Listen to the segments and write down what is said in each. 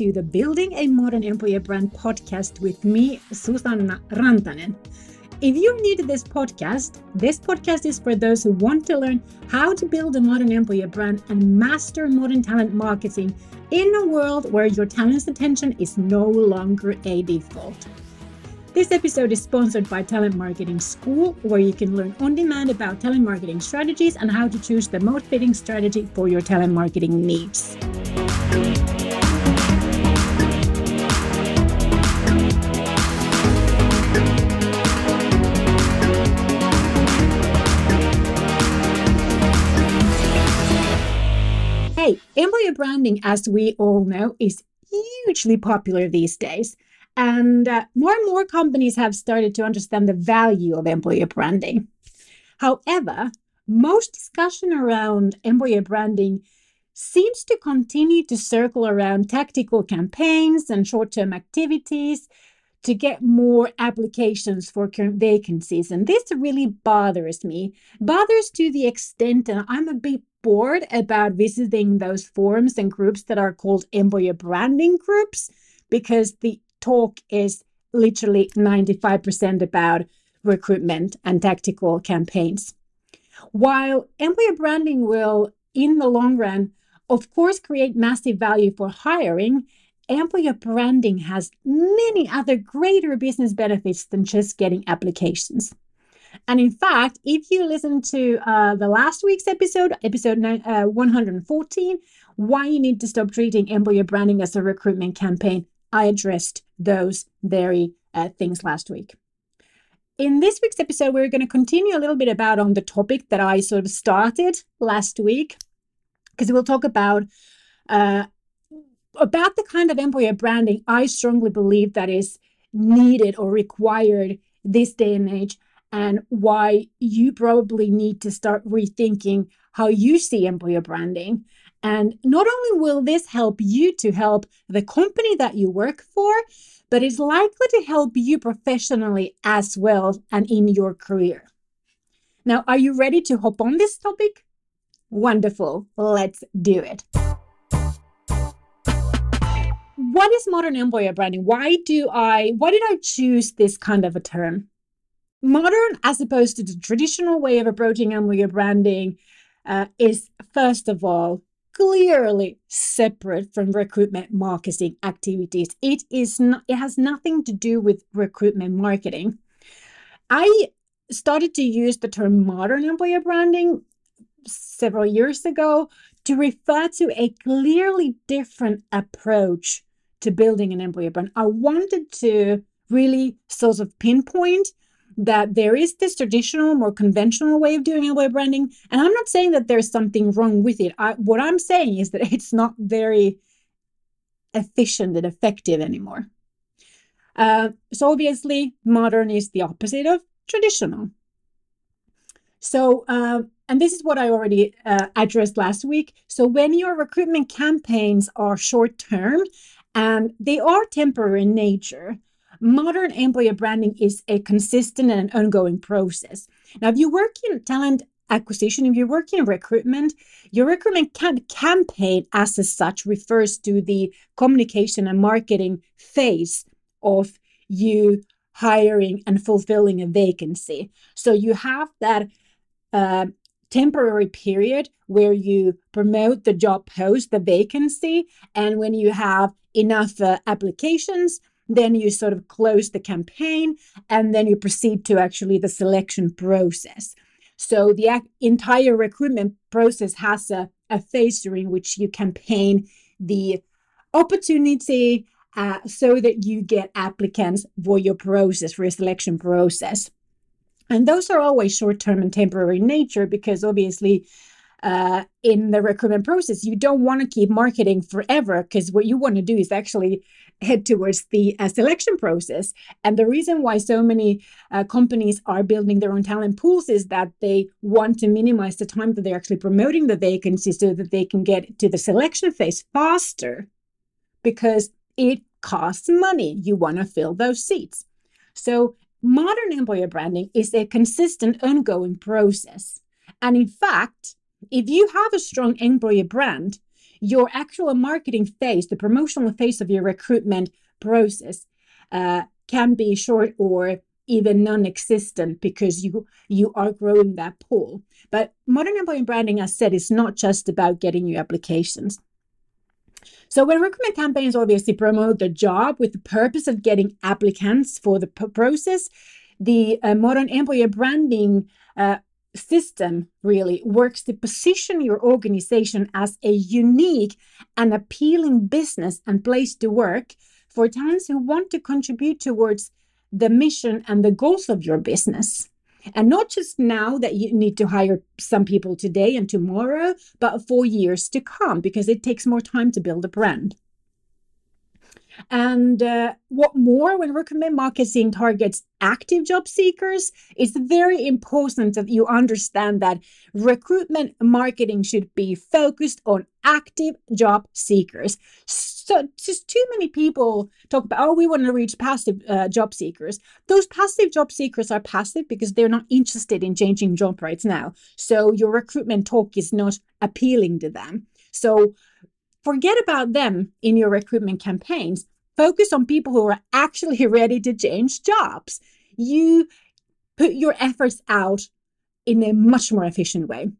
to the Building a Modern Employer Brand podcast with me, Susanna Rantanen. If you're new to this podcast, this podcast is for those who want to learn how to build a modern employer brand and master modern talent marketing in a world where your talent's attention is no longer a default. This episode is sponsored by Talent Marketing School, where you can learn on demand about talent marketing strategies and how to choose the most fitting strategy for your talent marketing needs. Employer branding, as we all know, is hugely popular these days. And uh, more and more companies have started to understand the value of employer branding. However, most discussion around employer branding seems to continue to circle around tactical campaigns and short term activities to get more applications for current vacancies. And this really bothers me, bothers to the extent that I'm a bit bored about visiting those forums and groups that are called employer branding groups because the talk is literally 95% about recruitment and tactical campaigns. While employer branding will, in the long run, of course, create massive value for hiring, employer branding has many other greater business benefits than just getting applications. And in fact, if you listen to uh, the last week's episode, episode nine, uh, 114, why you need to stop treating employer branding as a recruitment campaign, I addressed those very uh, things last week. In this week's episode, we're going to continue a little bit about on the topic that I sort of started last week, because we'll talk about uh, about the kind of employer branding I strongly believe that is needed or required this day and age, and why you probably need to start rethinking how you see employer branding and not only will this help you to help the company that you work for, but it's likely to help you professionally as well and in your career. Now, are you ready to hop on this topic? Wonderful. Let's do it. What is modern employer branding? Why do I why did I choose this kind of a term? Modern as opposed to the traditional way of approaching employer branding uh, is first of all clearly separate from recruitment marketing activities. It is not, it has nothing to do with recruitment marketing. I started to use the term modern employer branding several years ago to refer to a clearly different approach to building an employer brand. I wanted to really sort of pinpoint that there is this traditional, more conventional way of doing employer branding. And I'm not saying that there's something wrong with it. I, what I'm saying is that it's not very efficient and effective anymore. Uh, so obviously, modern is the opposite of traditional. So, uh, and this is what I already uh, addressed last week. So, when your recruitment campaigns are short term and they are temporary in nature, modern employer branding is a consistent and an ongoing process. Now, if you work in talent acquisition, if you work in recruitment, your recruitment campaign as such refers to the communication and marketing phase of you hiring and fulfilling a vacancy. So you have that uh, temporary period where you promote the job post, the vacancy, and when you have enough uh, applications, then you sort of close the campaign and then you proceed to actually the selection process. So the ac- entire recruitment process has a, a phase during which you campaign the opportunity uh, so that you get applicants for your process, for your selection process. And those are always short term and temporary in nature because obviously uh, in the recruitment process. You don't want to keep marketing forever because what you want to do is actually head towards the uh, selection process. And the reason why so many uh, companies are building their own talent pools is that they want to minimize the time that they're actually promoting the vacancy so that they can get to the selection phase faster because it costs money. You want to fill those seats. So, modern employer branding is a consistent, ongoing process. And in fact, if you have a strong employer brand, your actual marketing phase, the promotional phase of your recruitment process, uh, can be short or even non-existent because you you are growing that pool. But modern employer branding, as said, is not just about getting you applications. So when recruitment campaigns obviously promote the job with the purpose of getting applicants for the p- process, the uh, modern employer branding uh, system really works to position your organization as a unique and appealing business and place to work for talents who want to contribute towards the mission and the goals of your business. And not just now that you need to hire some people today and tomorrow, but for years to come, because it takes more time to build a brand. And uh, what more, when recruitment marketing targets active job seekers, it's very important that you understand that recruitment marketing should be focused on active job seekers. So, just too many people talk about, oh, we want to reach passive uh, job seekers. Those passive job seekers are passive because they're not interested in changing job right now. So, your recruitment talk is not appealing to them. So, forget about them in your recruitment campaigns. Focus on people who are actually ready to change jobs. You put your efforts out in a much more efficient way.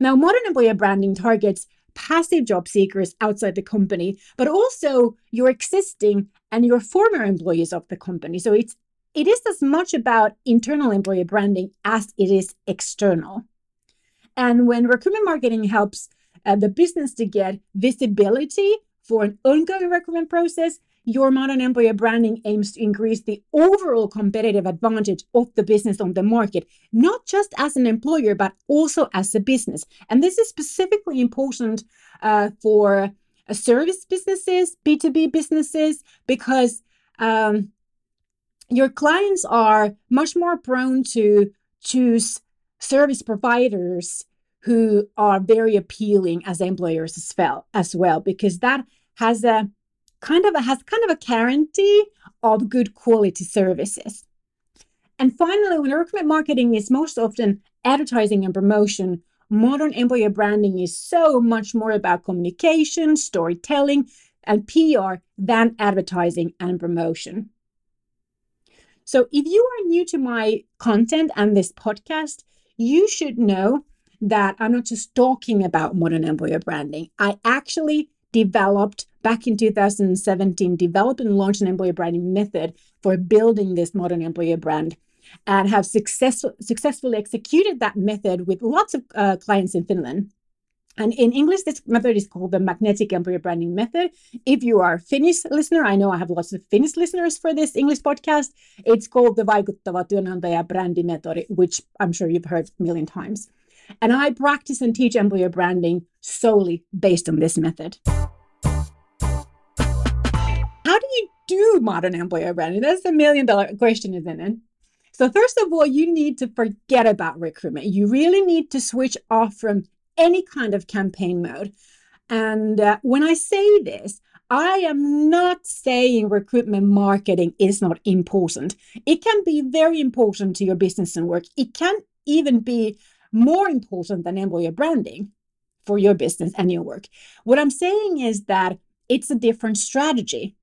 Now, modern employer branding targets passive job seekers outside the company, but also your existing and your former employees of the company. So it's it is as much about internal employer branding as it is external. And when recruitment marketing helps uh, the business to get visibility for an ongoing recruitment process, your modern employer branding aims to increase the overall competitive advantage of the business on the market, not just as an employer, but also as a business. And this is specifically important uh, for uh, service businesses, B2B businesses, because um, your clients are much more prone to choose service providers who are very appealing as employers as well, as well because that has a kind of a, has kind of a guarantee of good quality services. And finally, when recruitment marketing is most often advertising and promotion, modern employer branding is so much more about communication, storytelling, and PR than advertising and promotion. So, if you are new to my content and this podcast, you should know that I'm not just talking about modern employer branding. I actually developed back in 2017, developed and launched an employer branding method for building this modern employer brand and have success, successfully executed that method with lots of uh, clients in Finland. And in English, this method is called the magnetic employer branding method. If you are a Finnish listener, I know I have lots of Finnish listeners for this English podcast. It's called the vaikuttava työnantaja method, which I'm sure you've heard a million times. And I practice and teach employer branding solely based on this method. How do you do modern employer branding? That's a million dollar question, isn't it? So, first of all, you need to forget about recruitment. You really need to switch off from any kind of campaign mode. And uh, when I say this, I am not saying recruitment marketing is not important. It can be very important to your business and work. It can even be more important than employer branding for your business and your work. What I'm saying is that it's a different strategy.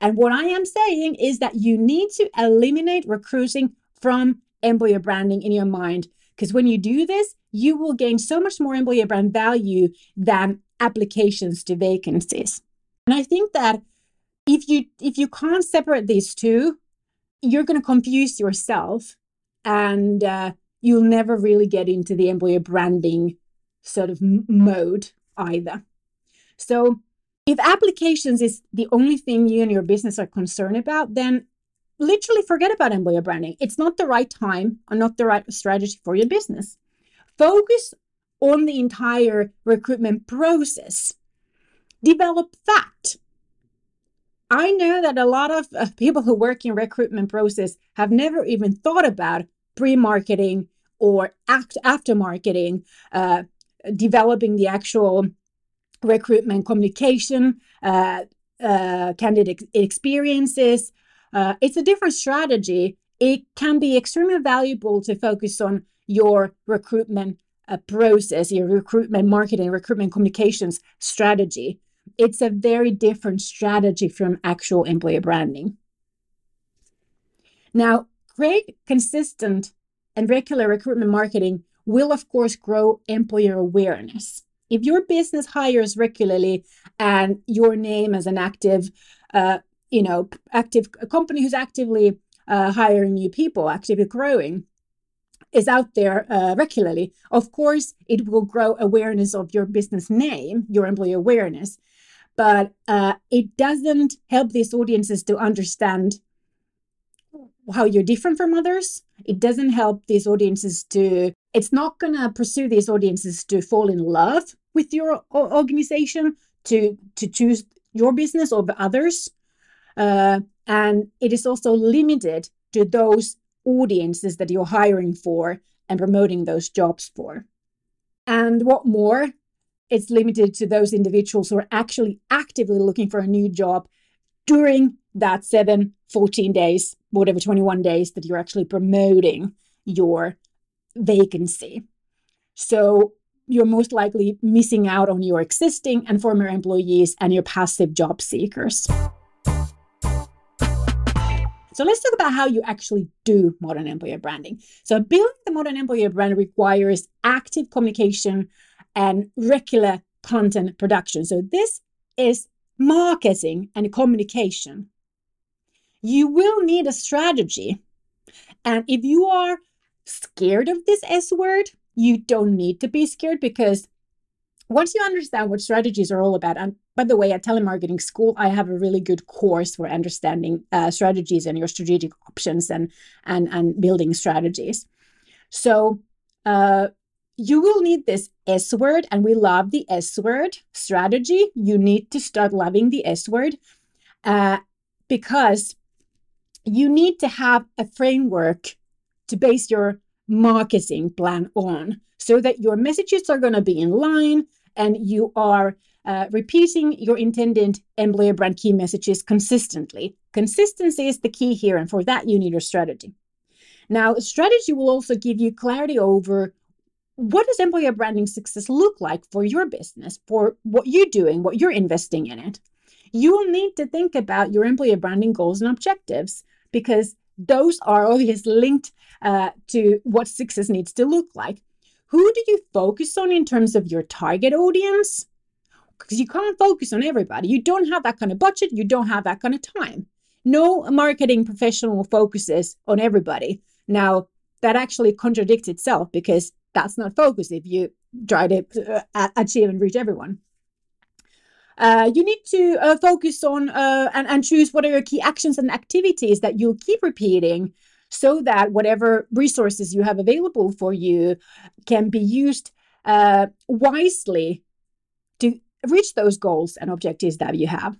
And what I am saying is that you need to eliminate recruiting from employer branding in your mind. Because when you do this, you will gain so much more employer brand value than applications to vacancies. And I think that if you if you can't separate these two, you're going to confuse yourself and uh, you'll never really get into the employer branding sort of mode either. So, if applications is the only thing you and your business are concerned about, then literally forget about employer branding. It's not the right time or not the right strategy for your business. Focus on the entire recruitment process. Develop that. I know that a lot of people who work in recruitment process have never even thought about pre-marketing or act after marketing, uh, developing the actual recruitment communication, uh, uh, candidate experiences. Uh, it's a different strategy. It can be extremely valuable to focus on your recruitment uh, process, your recruitment marketing, recruitment communications strategy, it's a very different strategy from actual employer branding. Now, great, consistent, and regular recruitment marketing will, of course, grow employer awareness. If your business hires regularly and your name as an active, uh, you know, active company who's actively uh, hiring new people, actively growing, is out there uh, regularly, of course, it will grow awareness of your business name, your employee awareness. But uh, it doesn't help these audiences to understand how you're different from others. It doesn't help these audiences to, it's not going to pursue these audiences to fall in love with your organization, to, to choose your business over others. Uh, and it is also limited to those audiences that you're hiring for and promoting those jobs for. And what more, it's limited to those individuals who are actually actively looking for a new job during that 7, 14 days, whatever 21 days that you're actually promoting your vacancy. So you're most likely missing out on your existing and former employees and your passive job seekers. So let's talk about how you actually do modern employer branding. So building the modern employer brand requires active communication and regular content production. So this is marketing and communication. You will need a strategy. And if you are scared of this S word, you don't need to be scared because once you understand what strategies are all about, and by the way, at Talent Marketing School, I have a really good course for understanding uh, strategies and your strategic options and and and building strategies. So uh, you will need this S word, and we love the S word strategy. You need to start loving the S word uh, because you need to have a framework to base your marketing plan on so that your messages are going to be in line and you are uh, repeating your intended employer brand key messages consistently. Consistency is the key here, and for that, you need a strategy. Now, strategy will also give you clarity over what does employer branding success look like for your business, for what you're doing, what you're investing in it. You will need to think about your employer branding goals and objectives because those are always linked uh, to what success needs to look like. Who do you focus on in terms of your target audience? Because you can't focus on everybody. You don't have that kind of budget, you don't have that kind of time. No marketing professional focuses on everybody. Now, that actually contradicts itself because that's not focus if you try to uh, achieve and reach everyone. Uh, you need to uh, focus on uh, and, and choose what are your key actions and activities that you'll keep repeating so that whatever resources you have available for you can be used uh, wisely to reach those goals and objectives that you have.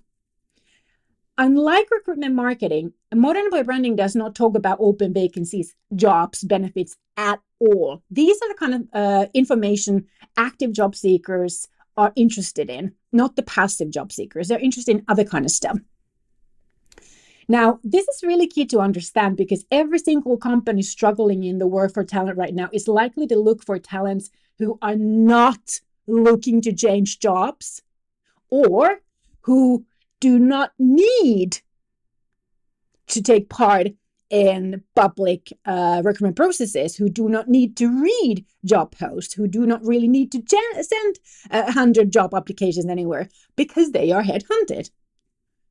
Unlike recruitment marketing, modern employer branding does not talk about open vacancies, jobs, benefits at all. These are the kind of uh, information active job seekers are interested in, not the passive job seekers. They're interested in other kind of stuff. Now, this is really key to understand because every single company struggling in the war for talent right now is likely to look for talents who are not looking to change jobs or who do not need to take part in public uh, recruitment processes, who do not need to read job posts, who do not really need to gen- send a 100 job applications anywhere because they are headhunted.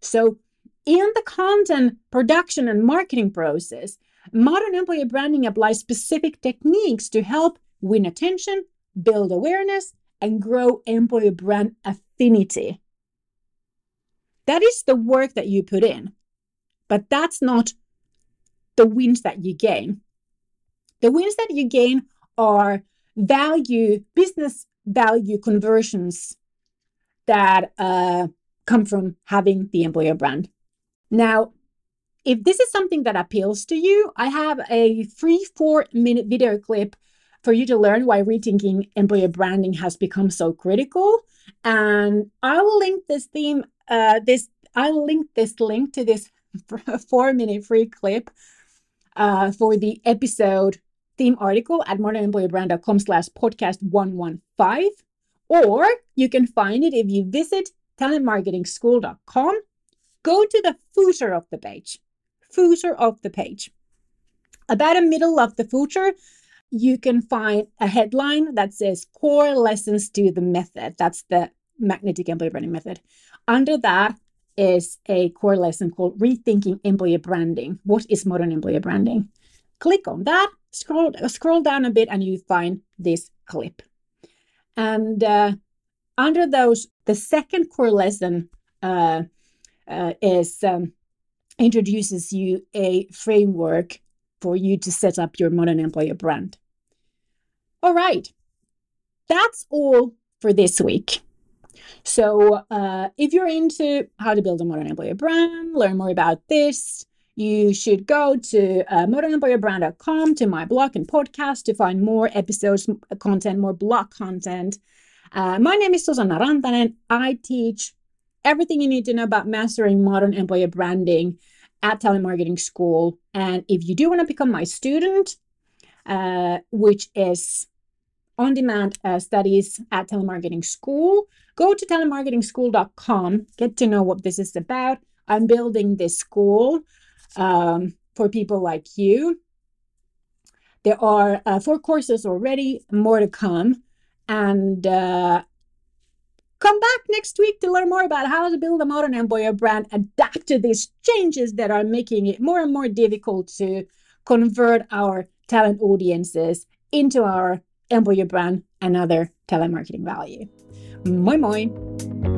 So in the content production and marketing process, modern employer branding applies specific techniques to help win attention, build awareness, and grow employer brand affinity. That is the work that you put in, but that's not the wins that you gain. The wins that you gain are value, business value conversions that uh, come from having the employer brand. Now, if this is something that appeals to you, I have a free four minute video clip for you to learn why rethinking employer branding has become so critical. And I will link this theme, uh, this I'll link this link to this four minute free clip uh, for the episode theme article at modernemployerbrand.com slash podcast 115, or you can find it if you visit talentmarketingschool.com. Go to the footer of the page. Footer of the page. About a middle of the footer, you can find a headline that says core lessons to the method. That's the magnetic employee branding method. Under that is a core lesson called rethinking employee branding. What is modern employee branding? Click on that, scroll scroll down a bit, and you find this clip. And uh, under those, the second core lesson uh, uh, is um, introduces you a framework for you to set up your modern employer brand. All right, that's all for this week. So, uh, if you're into how to build a modern employer brand, learn more about this, you should go to uh, modernemployerbrand.com to my blog and podcast to find more episodes, content, more blog content. Uh, my name is Susanna Rantanen. I teach everything you need to know about mastering modern employer branding at Talent Marketing School. And if you do want to become my student, uh, which is on demand uh, studies at Talent Marketing School, go to talentmarketingschool.com, get to know what this is about. I'm building this school um, for people like you. There are uh, four courses already, more to come. And uh, Come back next week to learn more about how to build a modern employer brand, adapt to these changes that are making it more and more difficult to convert our talent audiences into our employer brand and other talent marketing value. Moi moi!